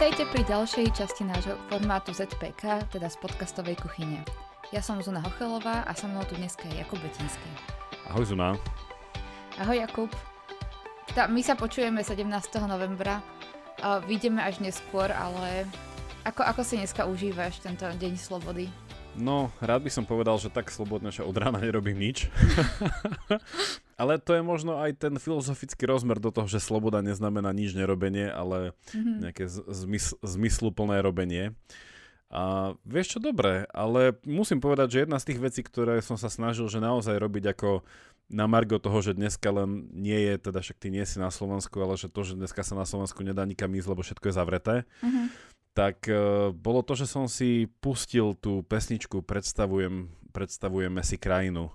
Vítajte pri ďalšej časti nášho formátu ZPK, teda z podcastovej kuchyne. Ja som Zuna Hochelová a so mnou tu dneska je Jakub Betinský. Ahoj Zuna. Ahoj Jakub. Tá, my sa počujeme 17. novembra. Uh, Vidíme až neskôr, ale ako, ako si dneska užívaš tento deň slobody? No, rád by som povedal, že tak slobodne, že od rána nerobím nič. ale to je možno aj ten filozofický rozmer do toho, že sloboda neznamená nič nerobenie, ale mm-hmm. nejaké zmysl, zmysluplné robenie. A vieš čo, dobre, ale musím povedať, že jedna z tých vecí, ktoré som sa snažil, že naozaj robiť ako na margo toho, že dneska len nie je, teda však ty nie si na Slovensku, ale že to, že dneska sa na Slovensku nedá nikam ísť, lebo všetko je zavreté, mm-hmm. tak uh, bolo to, že som si pustil tú pesničku Predstavujem, Predstavujeme si krajinu,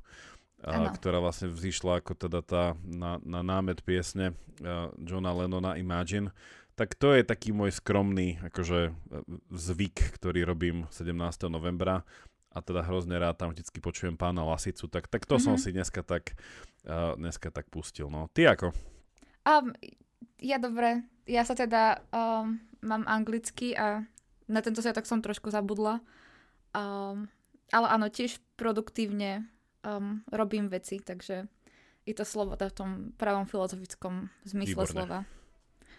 uh, ktorá vlastne vzýšla ako teda tá na, na námet piesne uh, Johna Lennona Imagine. Tak to je taký môj skromný akože zvyk, ktorý robím 17. novembra a teda hrozne rád tam vždycky počujem pána Lasicu, tak, tak to mm-hmm. som si dneska tak, uh, dneska tak pustil. No. Ty ako? Um, ja dobre, ja sa teda um, mám anglicky a na tento sa tak som trošku zabudla. Um, ale áno, tiež produktívne um, robím veci, takže je to sloboda v tom pravom filozofickom zmysle Výborné. slova.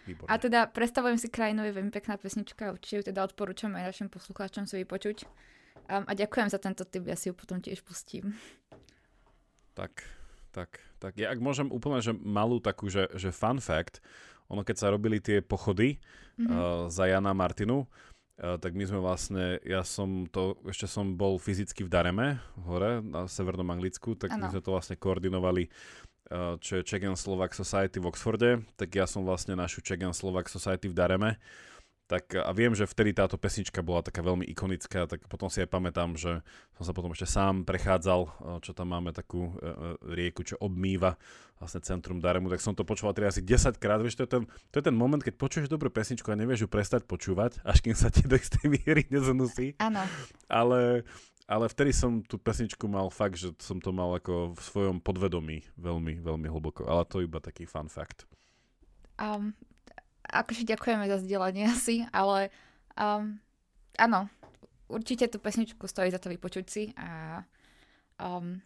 Výborné. A teda predstavujem si krajinu, je veľmi pekná pesnička, určite ju teda odporúčam aj našim poslucháčom si vypočuť. Um, a ďakujem za tento tip, ja si ju potom tiež pustím. Tak, tak, tak. Ja ak môžem úplne, že malú takú, že, že fun fact, ono keď sa robili tie pochody mm-hmm. uh, za Jana Martinu, tak my sme vlastne, ja som to, ešte som bol fyzicky v Dareme, hore, na severnom Anglicku, tak ano. my sme to vlastne koordinovali uh, čo je Czech and Slovak Society v Oxforde, tak ja som vlastne našu Czech and Slovak Society v Dareme tak a viem, že vtedy táto pesnička bola taká veľmi ikonická, tak potom si aj pamätám, že som sa potom ešte sám prechádzal, e, čo tam máme takú e, e, rieku, čo obmýva vlastne centrum Daremu, tak som to počúval teda asi 10 krát, vieš, to je, ten, to je ten moment, keď počuješ dobrú pesničku a nevieš ju prestať počúvať, až kým sa ti do istej miery nezanusí. Áno. Ale, ale vtedy som tú pesničku mal fakt, že som to mal ako v svojom podvedomí veľmi, veľmi hlboko, ale to iba taký fun fact. Um, akože ďakujeme za zdieľanie asi, ale um, áno, určite tú pesničku stojí za to vypočuť si a um,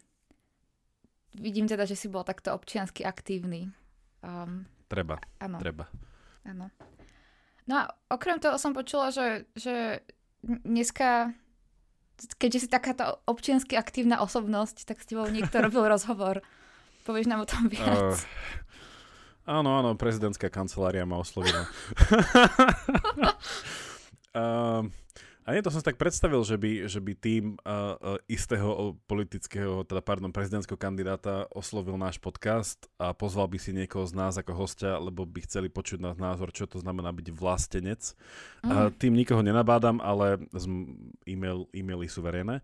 vidím teda, že si bol takto občiansky aktívny. Um, treba, áno. treba. Áno. No a okrem toho som počula, že, že dneska, keďže si takáto občiansky aktívna osobnosť, tak s tebou niekto robil rozhovor. Povieš nám o tom viac? Uh, Áno, áno, prezidentská kancelária ma oslovila. uh, a nie, to som si tak predstavil, že by, že by tým uh, uh, istého politického, teda pardon, prezidentského kandidáta oslovil náš podcast a pozval by si niekoho z nás ako hostia, lebo by chceli počuť náš názor, čo to znamená byť vlastenec. Mm. Uh, tým nikoho nenabádam, ale e-mail, e-maily sú verejné.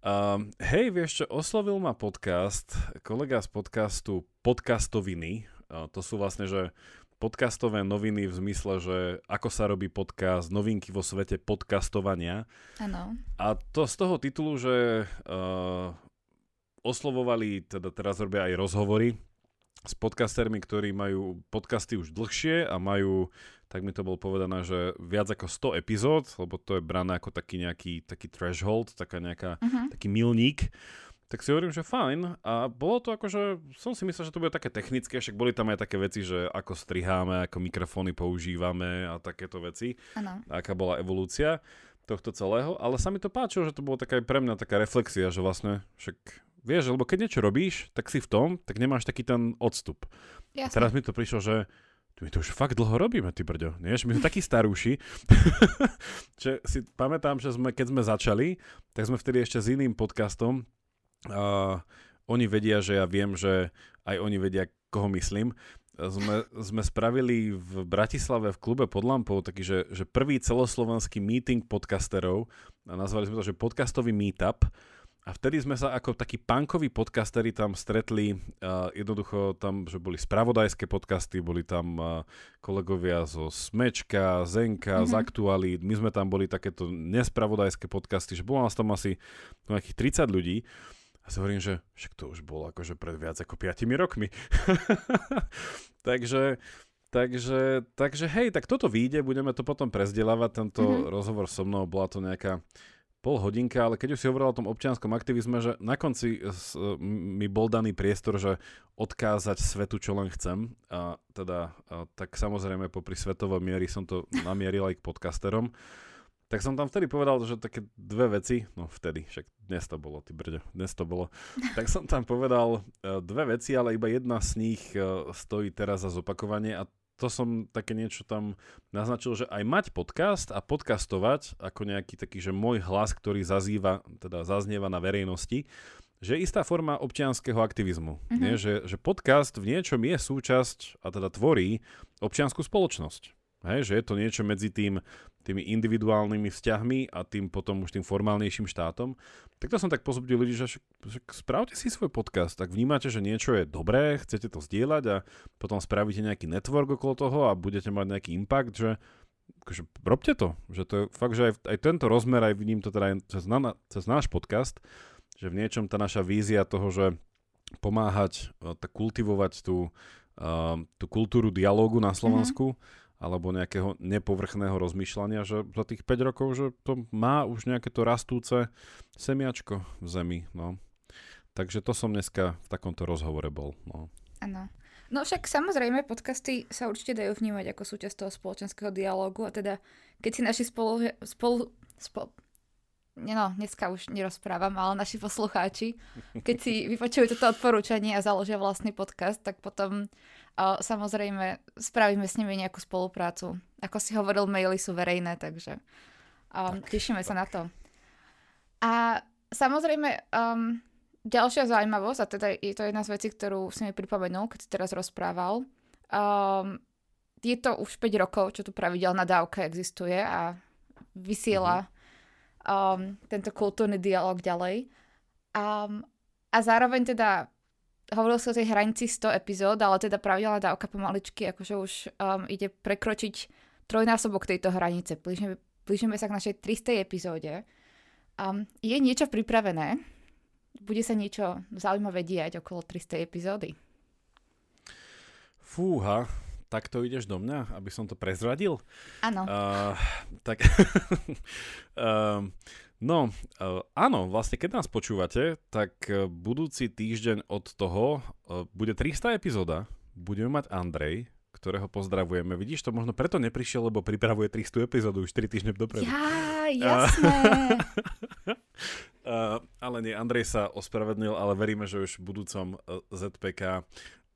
Uh, hej, vieš čo, oslovil ma podcast, kolega z podcastu Podcastoviny, to sú vlastne, že podcastové noviny v zmysle, že ako sa robí podcast, novinky vo svete podcastovania. Áno. A to z toho titulu, že uh, oslovovali, teda teraz robia aj rozhovory s podcastermi, ktorí majú podcasty už dlhšie a majú, tak mi to bolo povedané, že viac ako 100 epizód, lebo to je brané ako taký nejaký taký threshold, taká nejaká, uh-huh. taký milník. Tak si hovorím, že fajn. A bolo to ako, že som si myslel, že to bude také technické, však boli tam aj také veci, že ako striháme, ako mikrofóny používame a takéto veci. Ano. Aká bola evolúcia tohto celého. Ale sa mi to páčilo, že to bolo taká aj pre mňa taká reflexia, že vlastne však vieš, lebo keď niečo robíš, tak si v tom, tak nemáš taký ten odstup. Jasne. A teraz mi to prišlo, že my to už fakt dlho robíme, ty brďo. Nie? My sme takí starúši. že si pamätám, že sme, keď sme začali, tak sme vtedy ešte s iným podcastom Uh, oni vedia, že ja viem, že aj oni vedia, koho myslím. Sme, sme spravili v Bratislave v klube pod lampou taký, že, že prvý celoslovenský meeting podcasterov a nazvali sme to, že podcastový meetup. A vtedy sme sa ako takí punkoví podcasteri tam stretli, uh, jednoducho tam, že boli spravodajské podcasty, boli tam uh, kolegovia zo Smečka, Zenka, mm-hmm. z Aktualít, my sme tam boli takéto nespravodajské podcasty, že bolo nás tam asi nejakých 30 ľudí. A si hovorím, že však to už bolo akože pred viac ako 5 rokmi. takže, Takže, takže hej, tak toto vyjde, budeme to potom prezdelávať, tento mm-hmm. rozhovor so mnou, bola to nejaká pol hodinka, ale keď už si hovoril o tom občianskom aktivizme, že na konci s, mi bol daný priestor, že odkázať svetu, čo len chcem. A teda, a, tak samozrejme popri svetovom miery som to namieril aj k podcasterom. Tak som tam vtedy povedal, že také dve veci, no vtedy, však dnes to bolo, ty brďo, dnes to bolo. Tak som tam povedal e, dve veci, ale iba jedna z nich e, stojí teraz za zopakovanie a to som také niečo tam naznačil, že aj mať podcast a podcastovať ako nejaký taký, že môj hlas, ktorý zazýva, teda zaznieva na verejnosti, že je istá forma občianského aktivizmu. Mm-hmm. Nie? Že, že podcast v niečom je súčasť, a teda tvorí občianskú spoločnosť. Hej, že je to niečo medzi tým, tými individuálnymi vzťahmi a tým potom už tým formálnejším štátom. Tak to som tak pozbudil ľudí, že, že spravte si svoj podcast, tak vnímate, že niečo je dobré, chcete to zdieľať a potom spravíte nejaký network okolo toho a budete mať nejaký impact, že akože robte to. Že to je fakt, že aj, aj tento rozmer, aj vidím to teda aj cez, na, cez náš podcast, že v niečom tá naša vízia toho, že pomáhať, tak kultivovať tú, uh, tú kultúru dialógu na Slovensku, mm-hmm alebo nejakého nepovrchného rozmýšľania, že za tých 5 rokov, že to má už nejaké to rastúce semiačko v zemi. No. Takže to som dneska v takomto rozhovore bol. No. Áno. No však samozrejme, podcasty sa určite dajú vnímať ako súčasť toho spoločenského dialógu a teda keď si naši spolu, spolu, spolu no, dneska už nerozprávam, ale naši poslucháči, keď si vypočujú toto odporúčanie a založia vlastný podcast, tak potom samozrejme spravíme s nimi nejakú spoluprácu. Ako si hovoril, maily sú verejné, takže um, tak, tešíme tak. sa na to. A samozrejme, um, ďalšia zaujímavosť, a teda je to jedna z vecí, ktorú si mi pripomenul, keď si teraz rozprával, um, je to už 5 rokov, čo tu pravidelná dávka existuje a vysiela mm-hmm um, tento kultúrny dialog ďalej. Um, a zároveň teda hovoril sa o tej hranici 100 epizód, ale teda pravidelná dávka pomaličky akože už um, ide prekročiť trojnásobok tejto hranice. Blížime, blížime sa k našej 300 epizóde. Um, je niečo pripravené? Bude sa niečo zaujímavé diať okolo 300 epizódy? Fúha, tak to ideš do mňa, aby som to prezradil? Áno. Uh, tak, uh, no, uh, áno, vlastne keď nás počúvate, tak uh, budúci týždeň od toho uh, bude 300 epizóda. Budeme mať Andrej, ktorého pozdravujeme. Vidíš, to možno preto neprišiel, lebo pripravuje 300 epizódu už 4 týždne dopredu. Ja, jasné. uh, ale nie, Andrej sa ospravedlnil, ale veríme, že už v budúcom ZPK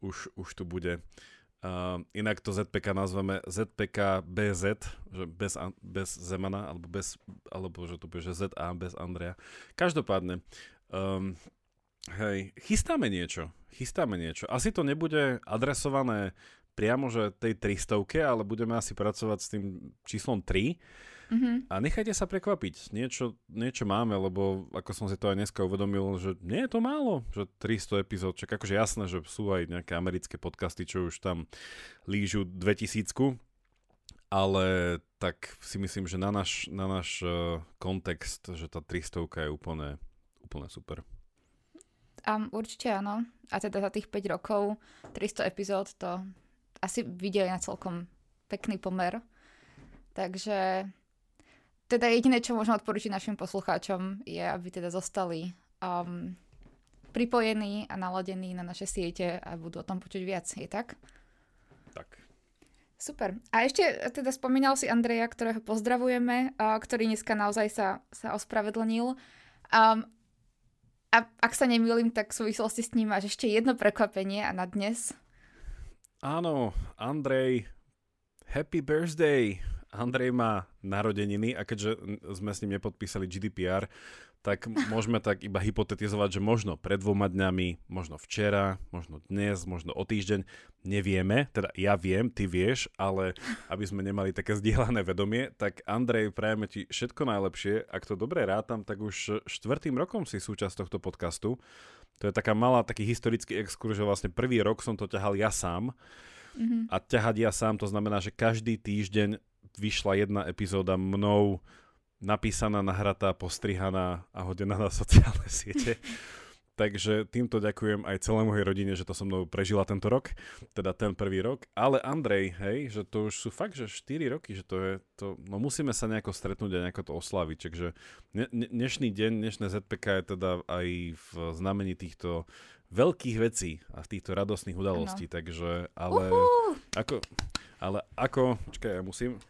už, už tu bude. Uh, inak to ZPK nazveme ZPK BZ, že bez, bez Zemana, alebo, bez, alebo že to bude, že ZA bez Andreja. Každopádne, um, hej, chystáme niečo, chystáme niečo. Asi to nebude adresované priamo, že tej 300, ale budeme asi pracovať s tým číslom 3, Mm-hmm. A nechajte sa prekvapiť. Niečo, niečo máme, lebo ako som si to aj dneska uvedomil, že nie je to málo, že 300 epizód. Čak akože jasné, že sú aj nejaké americké podcasty, čo už tam lížu 2000 ale tak si myslím, že na náš, na náš uh, kontext, že tá 300 je úplne, úplne super. Um, určite áno. A teda za tých 5 rokov 300 epizód to asi videli na celkom pekný pomer. Takže teda jediné, čo môžem odporučiť našim poslucháčom, je, aby teda zostali um, pripojení a naladení na naše siete a budú o tom počuť viac. Je tak? Tak. Super. A ešte teda spomínal si Andreja, ktorého pozdravujeme, a ktorý dneska naozaj sa, sa ospravedlnil. Um, a ak sa nemýlim, tak v súvislosti s ním máš ešte jedno prekvapenie a na dnes. Áno, Andrej, happy birthday! Andrej má narodeniny a keďže sme s ním nepodpísali GDPR, tak môžeme tak iba hypotetizovať, že možno pred dvoma dňami, možno včera, možno dnes, možno o týždeň, nevieme, teda ja viem, ty vieš, ale aby sme nemali také zdieľané vedomie, tak Andrej, prajeme ti všetko najlepšie. Ak to dobre rátam, tak už štvrtým rokom si súčasť tohto podcastu. To je taká malá, taký historický exkurs, že vlastne prvý rok som to ťahal ja sám. Mm-hmm. A ťahať ja sám, to znamená, že každý týždeň vyšla jedna epizóda mnou napísaná, nahratá, postrihaná a hodená na sociálne siete. Takže týmto ďakujem aj celému mojej rodine, že to so mnou prežila tento rok, teda ten prvý rok. Ale Andrej, hej, že to už sú fakt, že 4 roky, že to je, to, no musíme sa nejako stretnúť a nejako to oslaviť. Takže ne, ne, dnešný deň, dnešné ZPK je teda aj v znamení týchto veľkých vecí a týchto radostných udalostí. Ano. Takže, ale uh-huh. ako, ale ako, čakaj, ja musím.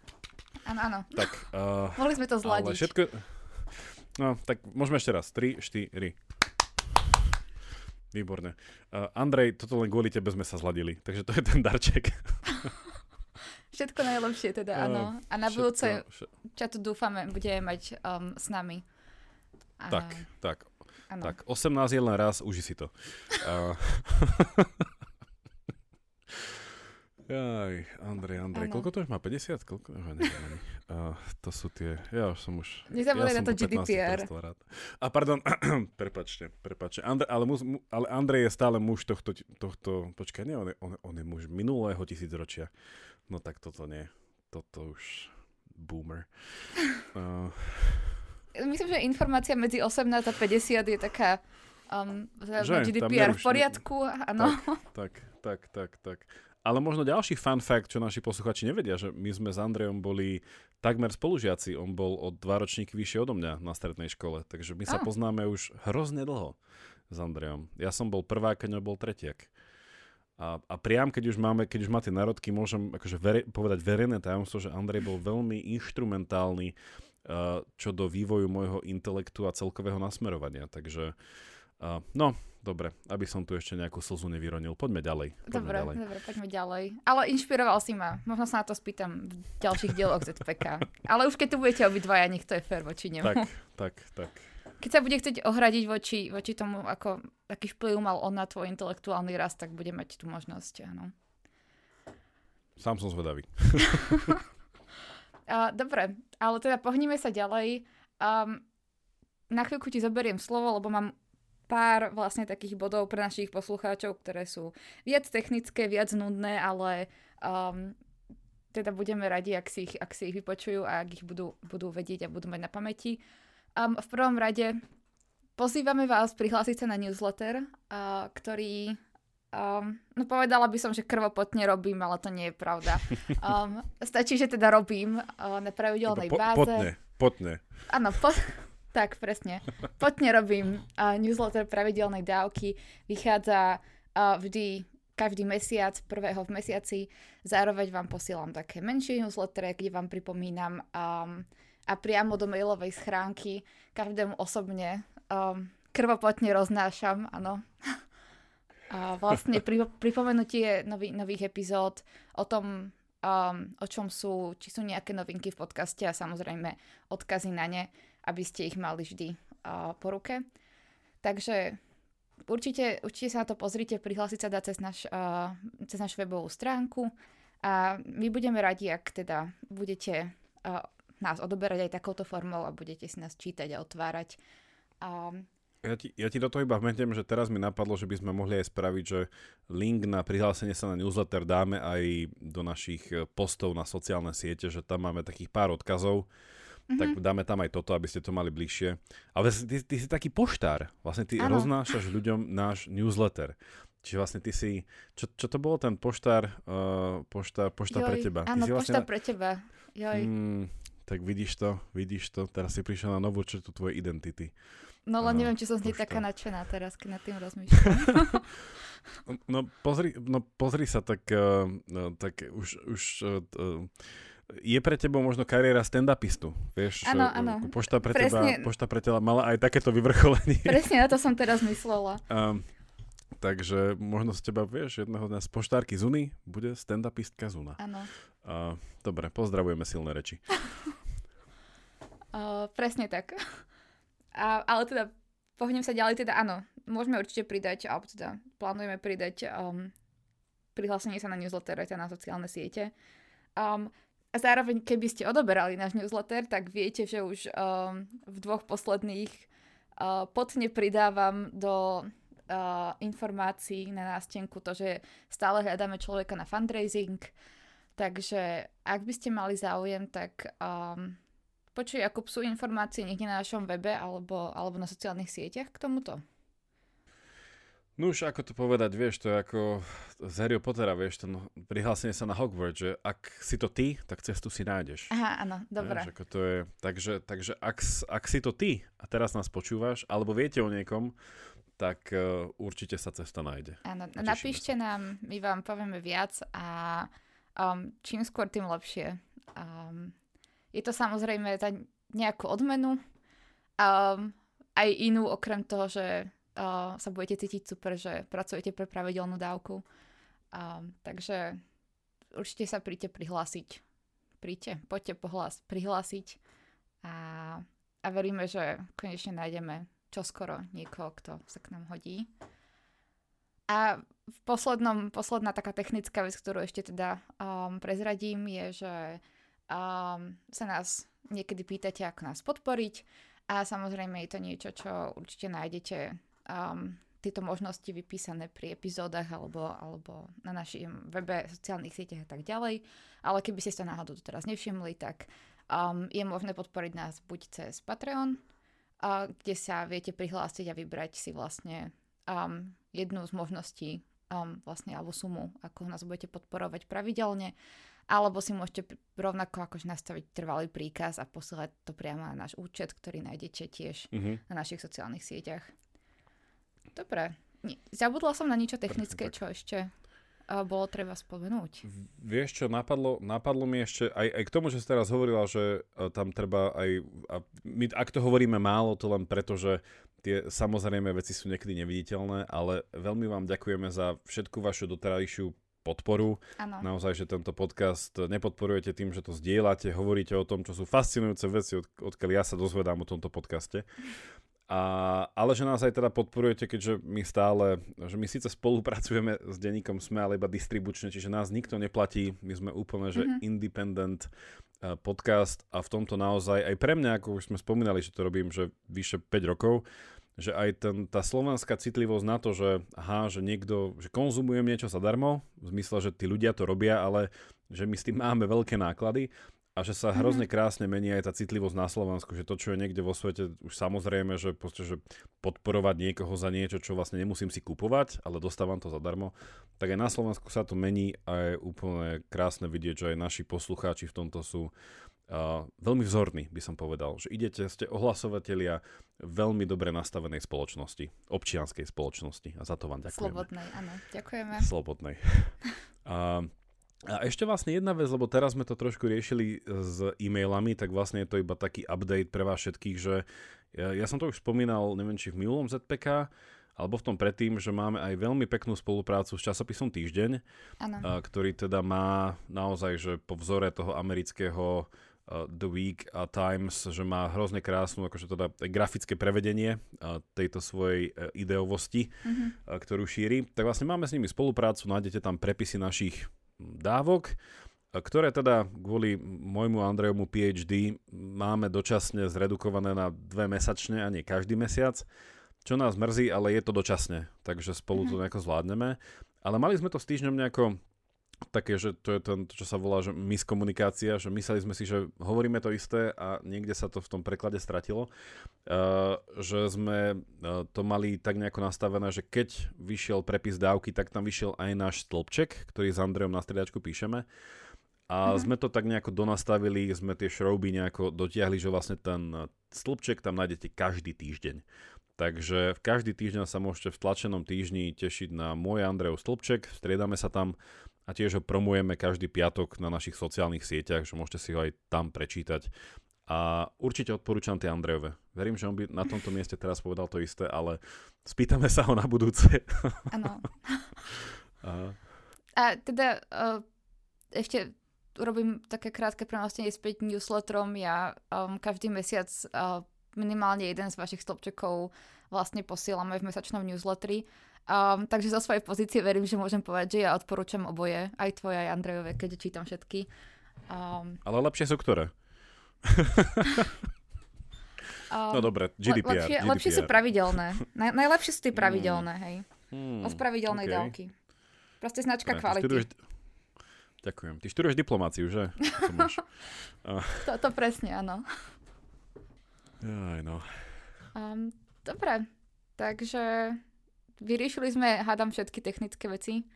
Áno, áno. Tak, uh, Mohli sme to zladiť. Ale všetko, no, tak môžeme ešte raz. 3, 4. Výborne. Uh, Andrej, toto len kvôli tebe sme sa zladili, takže to je ten darček. Všetko najlepšie teda, uh, áno. A na budúce, čo tu dúfame, budeme mať um, s nami. A... Tak, tak. Ano. Tak, 18 je len raz, uži si to. Uh, Jaj, Andrej, Andrej, ano. koľko to už má? 50? Koľko? Uh, neviem, uh, to sú tie, ja už som už... Nezabudaj ja na to GDPR. A pardon, prepačte, prepačte. Andre, ale, mus, ale Andrej je stále muž tohto, tohto počkaj, nie, on je, on, on je muž minulého tisícročia. No tak toto nie, toto už boomer. Uh, Myslím, že informácia medzi 18 a 50 je taká um, že, GDPR v poriadku, áno. Tak, tak, tak, tak. Ale možno ďalší fun fact, čo naši posluchači nevedia, že my sme s Andrejom boli takmer spolužiaci. On bol od dva ročníky vyššie odo mňa na strednej škole, takže my sa ah. poznáme už hrozne dlho s Andrejom. Ja som bol prvá, keď bol tretiak. A, a priam, keď už máme, keď už máte národky, môžem akože vere, povedať verejné tajomstvo, že Andrej bol veľmi inštrumentálny uh, čo do vývoju môjho intelektu a celkového nasmerovania. Takže, uh, no, Dobre, aby som tu ešte nejakú slzu nevyronil. Poďme ďalej. Poďme dobre, ďalej. dobre, poďme ďalej. Ale inšpiroval si ma. Možno sa na to spýtam v ďalších dieloch ZPK. Ale už keď tu budete obidvaja, nech to je fér voči nemu. Tak, tak, tak. Keď sa bude chcieť ohradiť voči, voči tomu, ako, aký vplyv mal on na tvoj intelektuálny rast, tak bude mať tú možnosť, áno. Sám som zvedavý. uh, dobre, ale teda pohníme sa ďalej. Um, na chvíľku ti zoberiem slovo, lebo mám pár vlastne takých bodov pre našich poslucháčov, ktoré sú viac technické, viac nudné, ale um, teda budeme radi, ak si ich, ak si ich vypočujú a ak ich budú, budú vedieť a budú mať na pamäti. Um, v prvom rade pozývame vás prihlásiť sa na newsletter, uh, ktorý Um, no povedala by som, že krvopotne robím, ale to nie je pravda. Um, stačí, že teda robím uh, na pravidelnej po, báze. Potne, potne. Áno, po, tak, presne. Potne robím uh, newsletter pravidelnej dávky. Vychádza uh, vždy každý mesiac, prvého v mesiaci. Zároveň vám posielam také menšie newslettere, kde vám pripomínam um, a priamo do mailovej schránky každému osobne um, krvopotne roznášam, áno. A vlastne pripomenutie nový, nových epizód o tom, um, o čom sú, či sú nejaké novinky v podcaste a samozrejme odkazy na ne aby ste ich mali vždy uh, po ruke. Takže určite, určite sa na to pozrite, prihlásiť sa dá cez, naš, uh, cez našu webovú stránku a my budeme radi, ak teda budete uh, nás odoberať aj takouto formou a budete si nás čítať a otvárať. Um, ja ti, ja ti do toho iba vmetiem, že teraz mi napadlo, že by sme mohli aj spraviť, že link na prihlásenie sa na newsletter dáme aj do našich postov na sociálne siete, že tam máme takých pár odkazov, mm-hmm. tak dáme tam aj toto, aby ste to mali bližšie. Ale ty, ty si taký poštár, vlastne ty ano. roznášaš ľuďom náš newsletter. Čiže vlastne ty si, čo, čo to bolo ten poštár, uh, poštár, poštár Joj, pre teba? Áno, ty vlastne... pre teba. Joj. Mm, tak vidíš to, vidíš to, teraz si prišiel na novú črtu tvojej identity. No len uh, neviem, či som z nej taká nadšená teraz, keď nad tým rozmýšľam. no, pozri, no pozri sa, tak, uh, tak už, už uh, je pre teba možno kariéra stand-upistu, vieš? Áno, áno. Pošta pre, teba, pošta pre teba mala aj takéto vyvrcholenie. Presne, na to som teraz myslela. Um, takže možno z teba, vieš, jedného dňa z poštárky Zuny bude stand-upistka Zuna. Áno. Uh, dobre, pozdravujeme silné reči. uh, presne tak. A, ale teda pohnem sa ďalej, teda áno, môžeme určite pridať, alebo teda plánujeme pridať um, prihlásenie sa na newsletter aj na sociálne siete. Um, zároveň, keby ste odoberali náš newsletter, tak viete, že už um, v dvoch posledných uh, potne pridávam do uh, informácií na nástenku to, že stále hľadáme človeka na fundraising. Takže ak by ste mali záujem, tak um, počuj, ako sú informácie niekde na našom webe alebo, alebo na sociálnych sieťach k tomuto. No už ako to povedať, vieš, to je ako z Harry Pottera, vieš, to prihlásenie sa na Hogwarts, že ak si to ty, tak cestu si nájdeš. Aha, áno, dobre. Vieš, ako to je, takže, takže ak, ak si to ty a teraz nás počúvaš, alebo viete o niekom, tak uh, určite sa cesta nájde. Áno, napíšte sa. nám, my vám povieme viac a um, čím skôr, tým lepšie. Um, je to samozrejme za nejakú odmenu, um, aj inú, okrem toho, že uh, sa budete cítiť super, že pracujete pre pravidelnú dávku. Um, takže určite sa príďte prihlásiť. Príďte, poďte pohlas, prihlásiť a, a veríme, že konečne nájdeme čoskoro niekoho, kto sa k nám hodí. A v poslednom, posledná taká technická vec, ktorú ešte teda um, prezradím, je, že um, sa nás niekedy pýtate, ako nás podporiť a samozrejme je to niečo, čo určite nájdete um, tieto možnosti vypísané pri epizódach alebo, alebo na našom webe, sociálnych sieťach a tak ďalej. Ale keby ste sa náhodou teraz nevšimli, tak um, je možné podporiť nás buď cez Patreon, uh, kde sa viete prihlásiť a vybrať si vlastne um, jednu z možností um, vlastne alebo sumu, ako nás budete podporovať pravidelne, alebo si môžete rovnako akože nastaviť trvalý príkaz a posielať to priamo na náš účet, ktorý nájdete tiež mm-hmm. na našich sociálnych sieťach. Dobre. Zabudla som na niečo technické, čo ešte uh, bolo treba spomenúť. Vieš čo, napadlo, napadlo mi ešte, aj, aj k tomu, že si teraz hovorila, že uh, tam treba aj, a my, ak to hovoríme málo, to len preto, že tie samozrejme veci sú niekedy neviditeľné, ale veľmi vám ďakujeme za všetku vašu doterajšiu podporu. Ano. Naozaj, že tento podcast nepodporujete tým, že to zdieľate, hovoríte o tom, čo sú fascinujúce veci, od, odkiaľ ja sa dozvedám o tomto podcaste. A, ale že nás aj teda podporujete, keďže my stále, že my síce spolupracujeme s denníkom SME, ale iba distribučne, čiže nás nikto neplatí, my sme úplne, že mm-hmm. independent uh, podcast. A v tomto naozaj aj pre mňa, ako už sme spomínali, že to robím, že vyše 5 rokov, že aj ten, tá slovanská citlivosť na to, že aha, že niekto, že konzumujem niečo zadarmo, v zmysle, že tí ľudia to robia, ale že my s tým máme veľké náklady a že sa hrozne mhm. krásne mení aj tá citlivosť na Slovensku, že to, čo je niekde vo svete, už samozrejme, že, proste, že podporovať niekoho za niečo, čo vlastne nemusím si kupovať, ale dostávam to zadarmo, tak aj na Slovensku sa to mení a je úplne krásne vidieť, že aj naši poslucháči v tomto sú uh, veľmi vzorní, by som povedal. Že idete, ste ohlasovatelia veľmi dobre nastavenej spoločnosti, občianskej spoločnosti a za to vám ďakujeme. Slobodnej, áno, ďakujeme. Slobodnej. uh, A ešte vlastne jedna vec, lebo teraz sme to trošku riešili s e-mailami, tak vlastne je to iba taký update pre vás všetkých, že ja, ja som to už spomínal, neviem či v minulom ZPK, alebo v tom predtým, že máme aj veľmi peknú spoluprácu s časopisom Týždeň, a, ktorý teda má naozaj, že po vzore toho amerického uh, The Week a Times, že má hrozne krásnu akože teda grafické prevedenie tejto svojej uh, ideovosti, mm-hmm. ktorú šíri. Tak vlastne máme s nimi spoluprácu, nájdete tam prepisy našich dávok, ktoré teda kvôli môjmu Andrejovmu PhD máme dočasne zredukované na dve mesačne a nie každý mesiac, čo nás mrzí, ale je to dočasne, takže spolu to mhm. nejako zvládneme. Ale mali sme to s týždňom nejako také, že to je to, čo sa volá, že miskomunikácia, že mysleli sme si, že hovoríme to isté a niekde sa to v tom preklade stratilo, uh, že sme uh, to mali tak nejako nastavené, že keď vyšiel prepis dávky, tak tam vyšiel aj náš stĺpček, ktorý s Andrejom na striedačku píšeme. A mm-hmm. sme to tak nejako donastavili, sme tie šrouby nejako dotiahli, že vlastne ten stĺpček tam nájdete každý týždeň. Takže v každý týždeň sa môžete v tlačenom týždni tešiť na môj Andrejov stĺpček, striedame sa tam a tiež ho promujeme každý piatok na našich sociálnych sieťach, že môžete si ho aj tam prečítať. A určite odporúčam tie Andrejove. Verím, že on by na tomto mieste teraz povedal to isté, ale spýtame sa ho na budúce. Áno. a... a teda uh, ešte urobím také krátke premostenie späť newsletterom. Ja um, každý mesiac uh, minimálne jeden z vašich stĺpčekov vlastne posielame v mesačnom newsletteri Um, takže zo svojej pozície verím, že môžem povedať, že ja odporúčam oboje, aj tvoje, aj Andrejové, keď čítam všetky. Um, Ale lepšie sú ktoré? um, no dobre, GDPR. Lepšie, GDPR. lepšie sú pravidelné. Naj, najlepšie sú tie hmm. pravidelné, hej. Hmm, Od pravidelnej okay. dávky. Proste značka dobre, kvality. Študuješ... Ďakujem. Ty študuješ diplomáciu, že? To, máš. to, to presne, áno. Aj no. Um, dobre, takže vyriešili sme, hádam, všetky technické veci.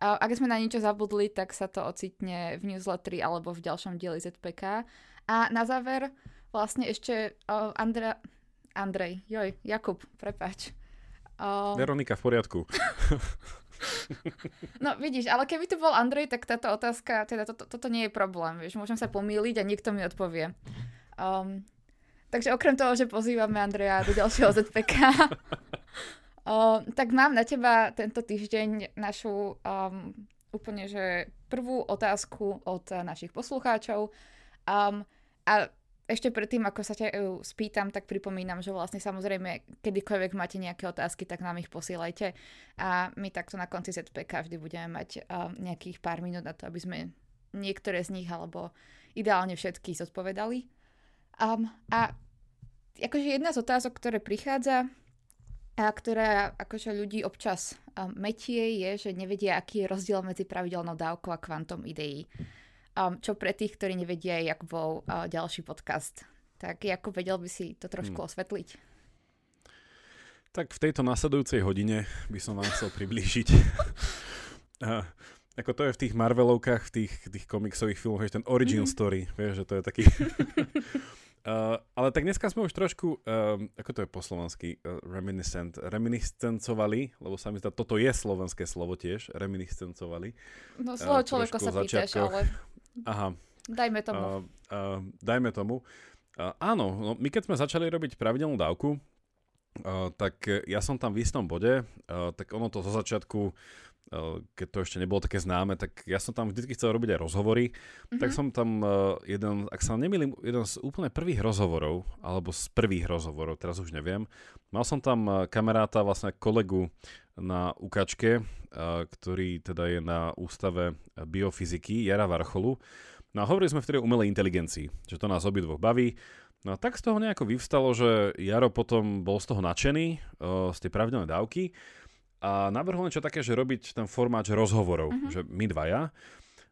A ak sme na niečo zabudli, tak sa to ocitne v newsletteri alebo v ďalšom dieli ZPK. A na záver vlastne ešte uh, Andra... Andrej, joj, Jakub, prepač. Uh... Veronika, v poriadku. No vidíš, ale keby tu bol Andrej, tak táto otázka, teda to, to, toto nie je problém, vieš, môžem sa pomýliť a niekto mi odpovie. Um, takže okrem toho, že pozývame Andreja do ďalšieho ZPK, tak mám na teba tento týždeň našu um, úplne, že prvú otázku od našich poslucháčov. Um, a ešte predtým, ako sa ťa e, spýtam, tak pripomínam, že vlastne samozrejme, kedykoľvek máte nejaké otázky, tak nám ich posielajte a my takto na konci ZPK vždy budeme mať um, nejakých pár minút na to, aby sme niektoré z nich alebo ideálne všetky zodpovedali. Um, a akože jedna z otázok, ktoré prichádza a ktorá akože ľudí občas metie, je, že nevedia, aký je rozdiel medzi pravidelnou dávkou a kvantom ideí. Um, čo pre tých, ktorí nevedia, jak bol uh, ďalší podcast. Tak ako vedel by si to trošku hmm. osvetliť? Tak v tejto nasledujúcej hodine by som vám chcel priblížiť. uh, ako to je v tých Marvelovkách, v tých, tých komiksových filmoch, ten origin mm-hmm. story, vieš, že to je taký... uh, ale tak dneska sme už trošku, uh, ako to je po slovensky, uh, reminiscent, reminiscencovali, lebo sa mi zdá, toto je slovenské slovo tiež, reminiscencovali. No slovo uh, človeka sa pýtaš, ale Aha. Dajme tomu. Uh, uh, dajme tomu. Uh, áno, no, my keď sme začali robiť pravidelnú dávku, uh, tak ja som tam v istom bode, uh, tak ono to zo začiatku, keď to ešte nebolo také známe, tak ja som tam vždy chcel robiť aj rozhovory, mm-hmm. tak som tam uh, jeden, ak sa nemýlim, jeden z úplne prvých rozhovorov, alebo z prvých rozhovorov, teraz už neviem, mal som tam kamaráta, vlastne kolegu na ukačke, ktorý teda je na ústave biofyziky Jara Varcholu. No a hovorili sme vtedy o umelej inteligencii, že to nás obidvoch baví. No a tak z toho nejako vyvstalo, že Jaro potom bol z toho nadšený, z tej pravidelnej dávky a navrhol niečo také, že robiť ten formát rozhovorov, uh-huh. že my dvaja.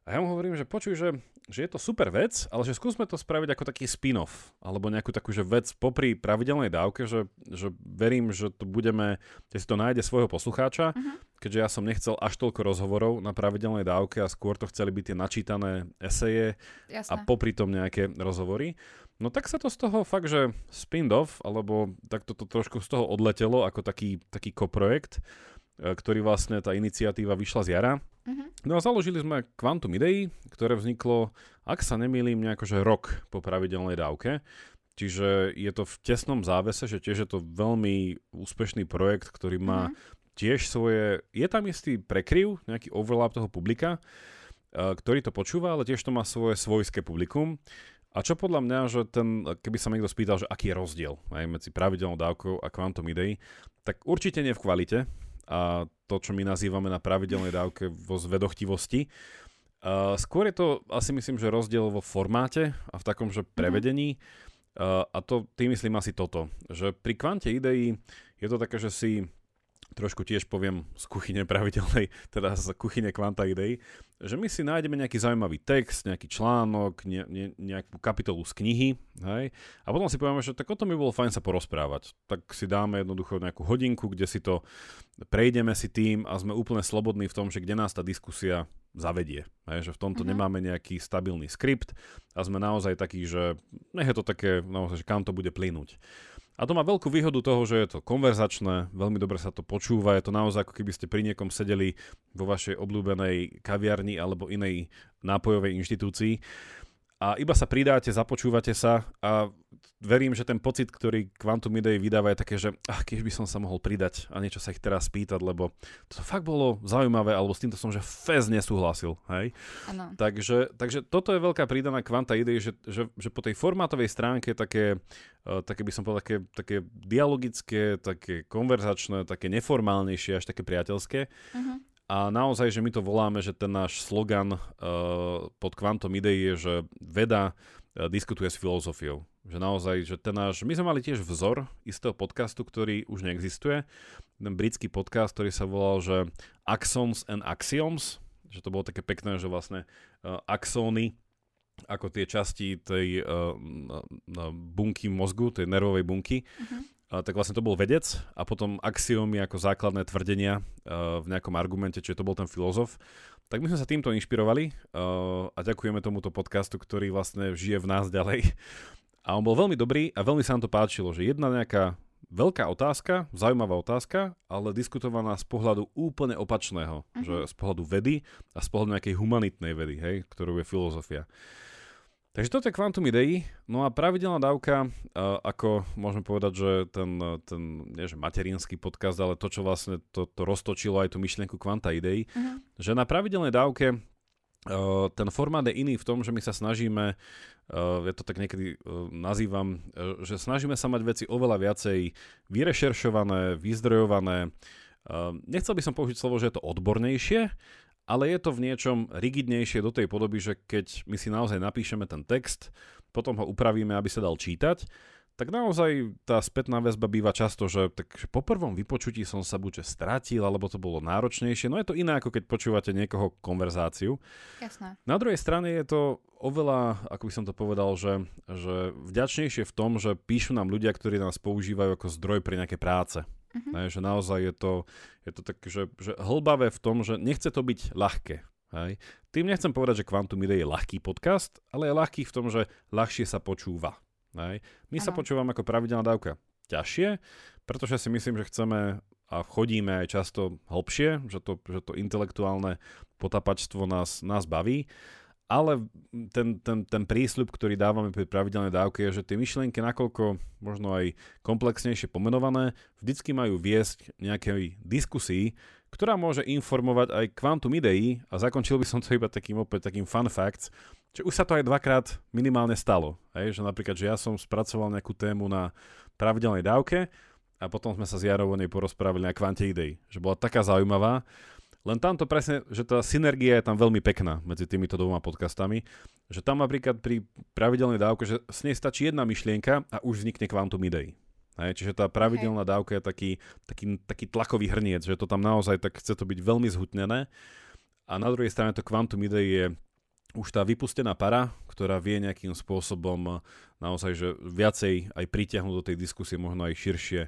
A ja mu hovorím, že počuj, že, že je to super vec, ale že skúsme to spraviť ako taký spin-off, alebo nejakú takú že vec popri pravidelnej dávke, že, že verím, že to budeme, že si to nájde svojho poslucháča, uh-huh. keďže ja som nechcel až toľko rozhovorov na pravidelnej dávke a skôr to chceli byť tie načítané eseje Jasné. a popri tom nejaké rozhovory. No tak sa to z toho fakt, že spin-off, alebo takto to trošku z toho odletelo ako taký, taký koprojekt, e, ktorý vlastne tá iniciatíva vyšla z jara Uh-huh. No a založili sme Quantum Idei, ktoré vzniklo, ak sa nemýlim, nejako že rok po pravidelnej dávke. Čiže je to v tesnom závese, že tiež je to veľmi úspešný projekt, ktorý má uh-huh. tiež svoje... Je tam istý prekryv, nejaký overlap toho publika, uh, ktorý to počúva, ale tiež to má svoje svojské publikum. A čo podľa mňa, že ten, keby sa niekto spýtal, že aký je rozdiel aj medzi pravidelnou dávkou a Quantum Idei, tak určite nie v kvalite, a to, čo my nazývame na pravidelnej dávke vo zvedochtivosti. Uh, skôr je to asi myslím, že rozdiel vo formáte a v takom, že mhm. prevedení. Uh, a to tým myslím asi toto, že pri kvante ideí je to také, že si trošku tiež poviem z kuchyne pravidelnej, teda z kuchyne Quanta Idei, že my si nájdeme nejaký zaujímavý text, nejaký článok, ne, ne, nejakú kapitolu z knihy, hej, a potom si povieme, že tak o tom by bolo fajn sa porozprávať. Tak si dáme jednoducho nejakú hodinku, kde si to prejdeme si tým a sme úplne slobodní v tom, že kde nás tá diskusia zavedie. Hej, že v tomto uh-huh. nemáme nejaký stabilný skript a sme naozaj takí, že nech je to také, naozaj, že kam to bude plynúť. A to má veľkú výhodu toho, že je to konverzačné, veľmi dobre sa to počúva, je to naozaj ako keby ste pri niekom sedeli vo vašej obľúbenej kaviarni alebo inej nápojovej inštitúcii a iba sa pridáte, započúvate sa a verím, že ten pocit, ktorý Quantum Idei vydáva je také, že ach, keď by som sa mohol pridať a niečo sa ich teraz spýtať, lebo to fakt bolo zaujímavé, alebo s týmto som, že fez nesúhlasil, hej? Ano. Takže, takže toto je veľká prídaná Quanta Idei, že, že, že po tej formátovej stránke také, uh, také by som povedal, také, také dialogické, také konverzačné, také neformálnejšie, až také priateľské. Uh-huh. A naozaj, že my to voláme, že ten náš slogan uh, pod kvantom idei je, že veda uh, diskutuje s filozofiou. Že naozaj, že ten náš... My sme mali tiež vzor istého podcastu, ktorý už neexistuje. Ten britský podcast, ktorý sa volal, že Axons and Axioms. Že to bolo také pekné, že vlastne uh, axóny ako tie časti tej uh, bunky mozgu, tej nervovej bunky. Uh-huh uh, tak vlastne to bol vedec a potom axiomy ako základné tvrdenia uh, v nejakom argumente, čiže to bol ten filozof. Tak my sme sa týmto inšpirovali uh, a ďakujeme tomuto podcastu, ktorý vlastne žije v nás ďalej. A on bol veľmi dobrý a veľmi sa nám to páčilo, že jedna nejaká veľká otázka, zaujímavá otázka, ale diskutovaná z pohľadu úplne opačného, uh-huh. že z pohľadu vedy a z pohľadu nejakej humanitnej vedy, hej, ktorou je filozofia. Takže toto je kvantum ideí, no a pravidelná dávka, uh, ako môžeme povedať, že ten, ten nie že materinský podcast, ale to, čo vlastne to, to roztočilo aj tú myšlienku kvanta ideí, uh-huh. že na pravidelnej dávke Uh, ten formát je iný v tom, že my sa snažíme, ja to tak niekedy nazývam, že snažíme sa mať veci oveľa viacej vyrešeršované, vyzdrojované. Nechcel by som použiť slovo, že je to odbornejšie, ale je to v niečom rigidnejšie do tej podoby, že keď my si naozaj napíšeme ten text, potom ho upravíme, aby sa dal čítať, tak naozaj tá spätná väzba býva často, že, tak, že po prvom vypočutí som sa buď stratil, alebo to bolo náročnejšie. No je to iné, ako keď počúvate niekoho konverzáciu. Jasné. Na druhej strane je to oveľa, ako by som to povedal, že, že vďačnejšie v tom, že píšu nám ľudia, ktorí nás používajú ako zdroj pre nejaké práce. Uh-huh. Ne, že naozaj je to, je to tak, že, že hlbavé v tom, že nechce to byť ľahké. Hej. Tým nechcem povedať, že Quantum Ide je ľahký podcast, ale je ľahký v tom, že ľahšie sa počúva. Hej. My ano. sa počúvame ako pravidelná dávka ťažšie, pretože si myslím, že chceme a chodíme aj často hlbšie, že to, že to intelektuálne potapačstvo nás, nás baví, ale ten, ten, ten prísľub, ktorý dávame pri pravidelnej dávke je, že tie myšlienky, nakoľko možno aj komplexnejšie pomenované, vždycky majú viesť nejakej diskusii, ktorá môže informovať aj kvantum ideí a zakončil by som to iba takým opäť takým fun facts, že už sa to aj dvakrát minimálne stalo. Hej? Že napríklad, že ja som spracoval nejakú tému na pravidelnej dávke a potom sme sa s nej porozprávali na kvante ideí. Že bola taká zaujímavá. Len tamto presne, že tá synergia je tam veľmi pekná medzi týmito dvoma podcastami, že tam napríklad pri pravidelnej dávke, že s nej stačí jedna myšlienka a už vznikne kvantum ideí. Hej, čiže tá pravidelná okay. dávka je taký, taký, taký tlakový hrniec, že to tam naozaj tak chce to byť veľmi zhutnené. A na druhej strane to kvantum ideí je už tá vypustená para, ktorá vie nejakým spôsobom naozaj, že viacej aj pritiahnuť do tej diskusie, možno aj širšie,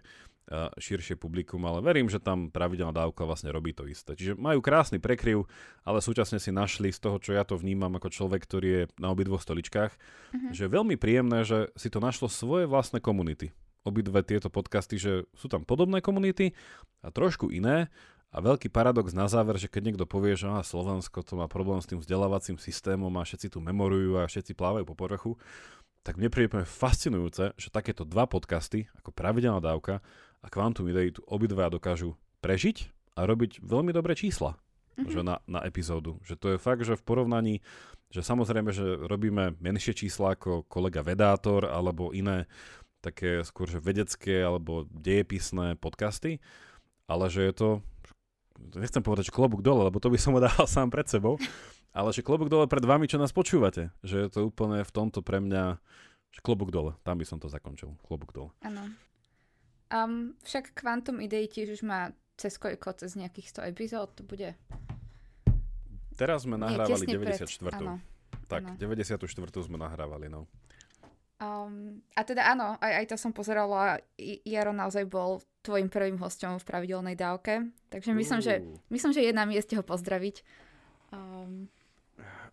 širšie publikum, ale verím, že tam pravidelná dávka vlastne robí to isté. Čiže majú krásny prekryv, ale súčasne si našli z toho, čo ja to vnímam ako človek, ktorý je na obidvoch stoličkách, uh-huh. že je veľmi príjemné, že si to našlo svoje vlastné komunity. Obidve tieto podcasty, že sú tam podobné komunity a trošku iné, a veľký paradox na záver, že keď niekto povie, že aha, Slovensko to má problém s tým vzdelávacím systémom a všetci tu memorujú a všetci plávajú po povrchu, tak mne príde fascinujúce, že takéto dva podcasty, ako pravidelná dávka a Quantum Idei, tu obidva dokážu prežiť a robiť veľmi dobré čísla mm-hmm. že na, na epizódu. Že to je fakt, že v porovnaní, že samozrejme, že robíme menšie čísla ako kolega Vedátor alebo iné také skôr že vedecké alebo dejepisné podcasty, ale že je to nechcem povedať, že klobúk dole, lebo to by som dával sám pred sebou, ale že klobúk dole pred vami, čo nás počúvate. Že je to úplne v tomto pre mňa, že klobúk dole. Tam by som to zakončil. Klobúk dole. Áno. Um, však Quantum Idei tiež už má cez koľko, cez nejakých 100 epizód to bude? Teraz sme nahrávali Nie, 94. Pred, áno, tak, áno. 94. sme nahrávali, no. Um, a teda áno, aj, aj to som pozerala, Jaro naozaj bol tvojim prvým hostom v pravidelnej dávke, takže myslím, uh. že, myslím, že je na mieste ho pozdraviť. Um,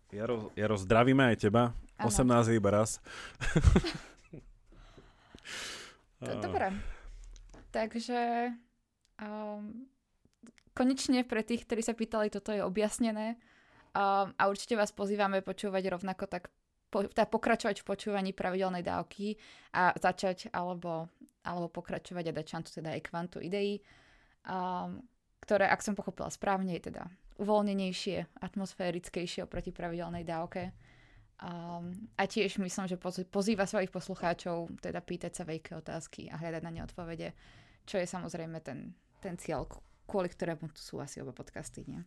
Jaro, Jaro, zdravíme aj teba. Ano. 18 je iba raz. Dobre. Takže um, konečne pre tých, ktorí sa pýtali, toto je objasnené. Um, a určite vás pozývame počúvať rovnako tak po, teda pokračovať v počúvaní pravidelnej dávky a začať alebo, alebo pokračovať a dať šancu teda aj kvantu ideí, um, ktoré, ak som pochopila správne, je teda uvoľnenejšie, atmosférickejšie oproti pravidelnej dávke. Um, a tiež myslím, že pozýva svojich poslucháčov teda pýtať sa veľké otázky a hľadať na ne odpovede, čo je samozrejme ten, ten cieľ, kvôli ktorému tu sú asi oba podcasty. Nie?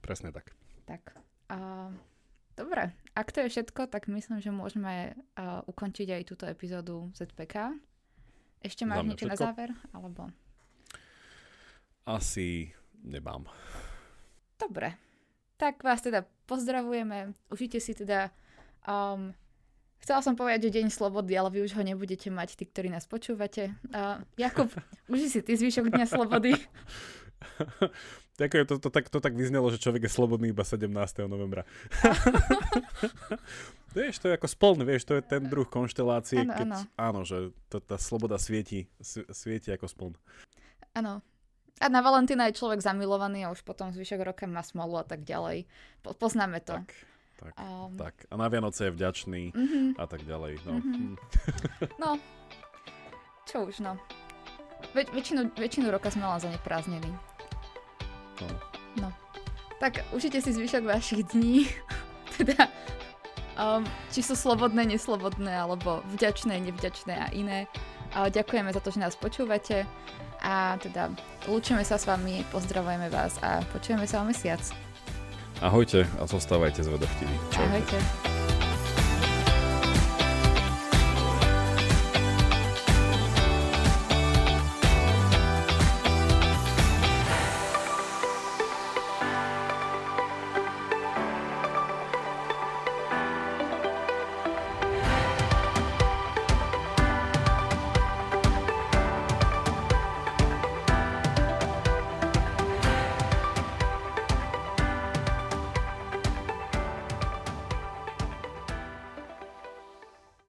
Presne tak. Tak. Uh, Dobre, ak to je všetko, tak myslím, že môžeme uh, ukončiť aj túto epizódu ZPK. Ešte máš niečo na záver? Alebo... Asi nemám. Dobre. Tak vás teda pozdravujeme. Užite si teda um, Chcela som povedať, že deň slobody, ale vy už ho nebudete mať, tí, ktorí nás počúvate. Uh, Jakub, už si ty zvyšok dňa slobody. Ďakujem, to, to, tak, to tak vyznelo, že človek je slobodný iba 17. novembra. vieš, to je ako spln, vieš, to je ten druh konštelácie, ano, keď, ano. áno, že to, tá sloboda svieti, svieti ako spln. Áno. A na Valentína je človek zamilovaný a už potom zvyšok roka má smolu a tak ďalej. Po, poznáme to. Tak. Tak, um, tak. A na Vianoce je vďačný uh-huh. a tak ďalej. No. Uh-huh. no, čo už, no. Ve- väčšinu, väčšinu roka sme len zaneprázdnení. No. no. Tak užite si zvyšok vašich dní. teda, um, či sú slobodné, neslobodné, alebo vďačné, nevďačné a iné. A ďakujeme za to, že nás počúvate. A teda lúčime sa s vami, pozdravujeme vás a počujeme sa o mesiac. Ahojte a zostávajte zvedovtiví. Ahojte.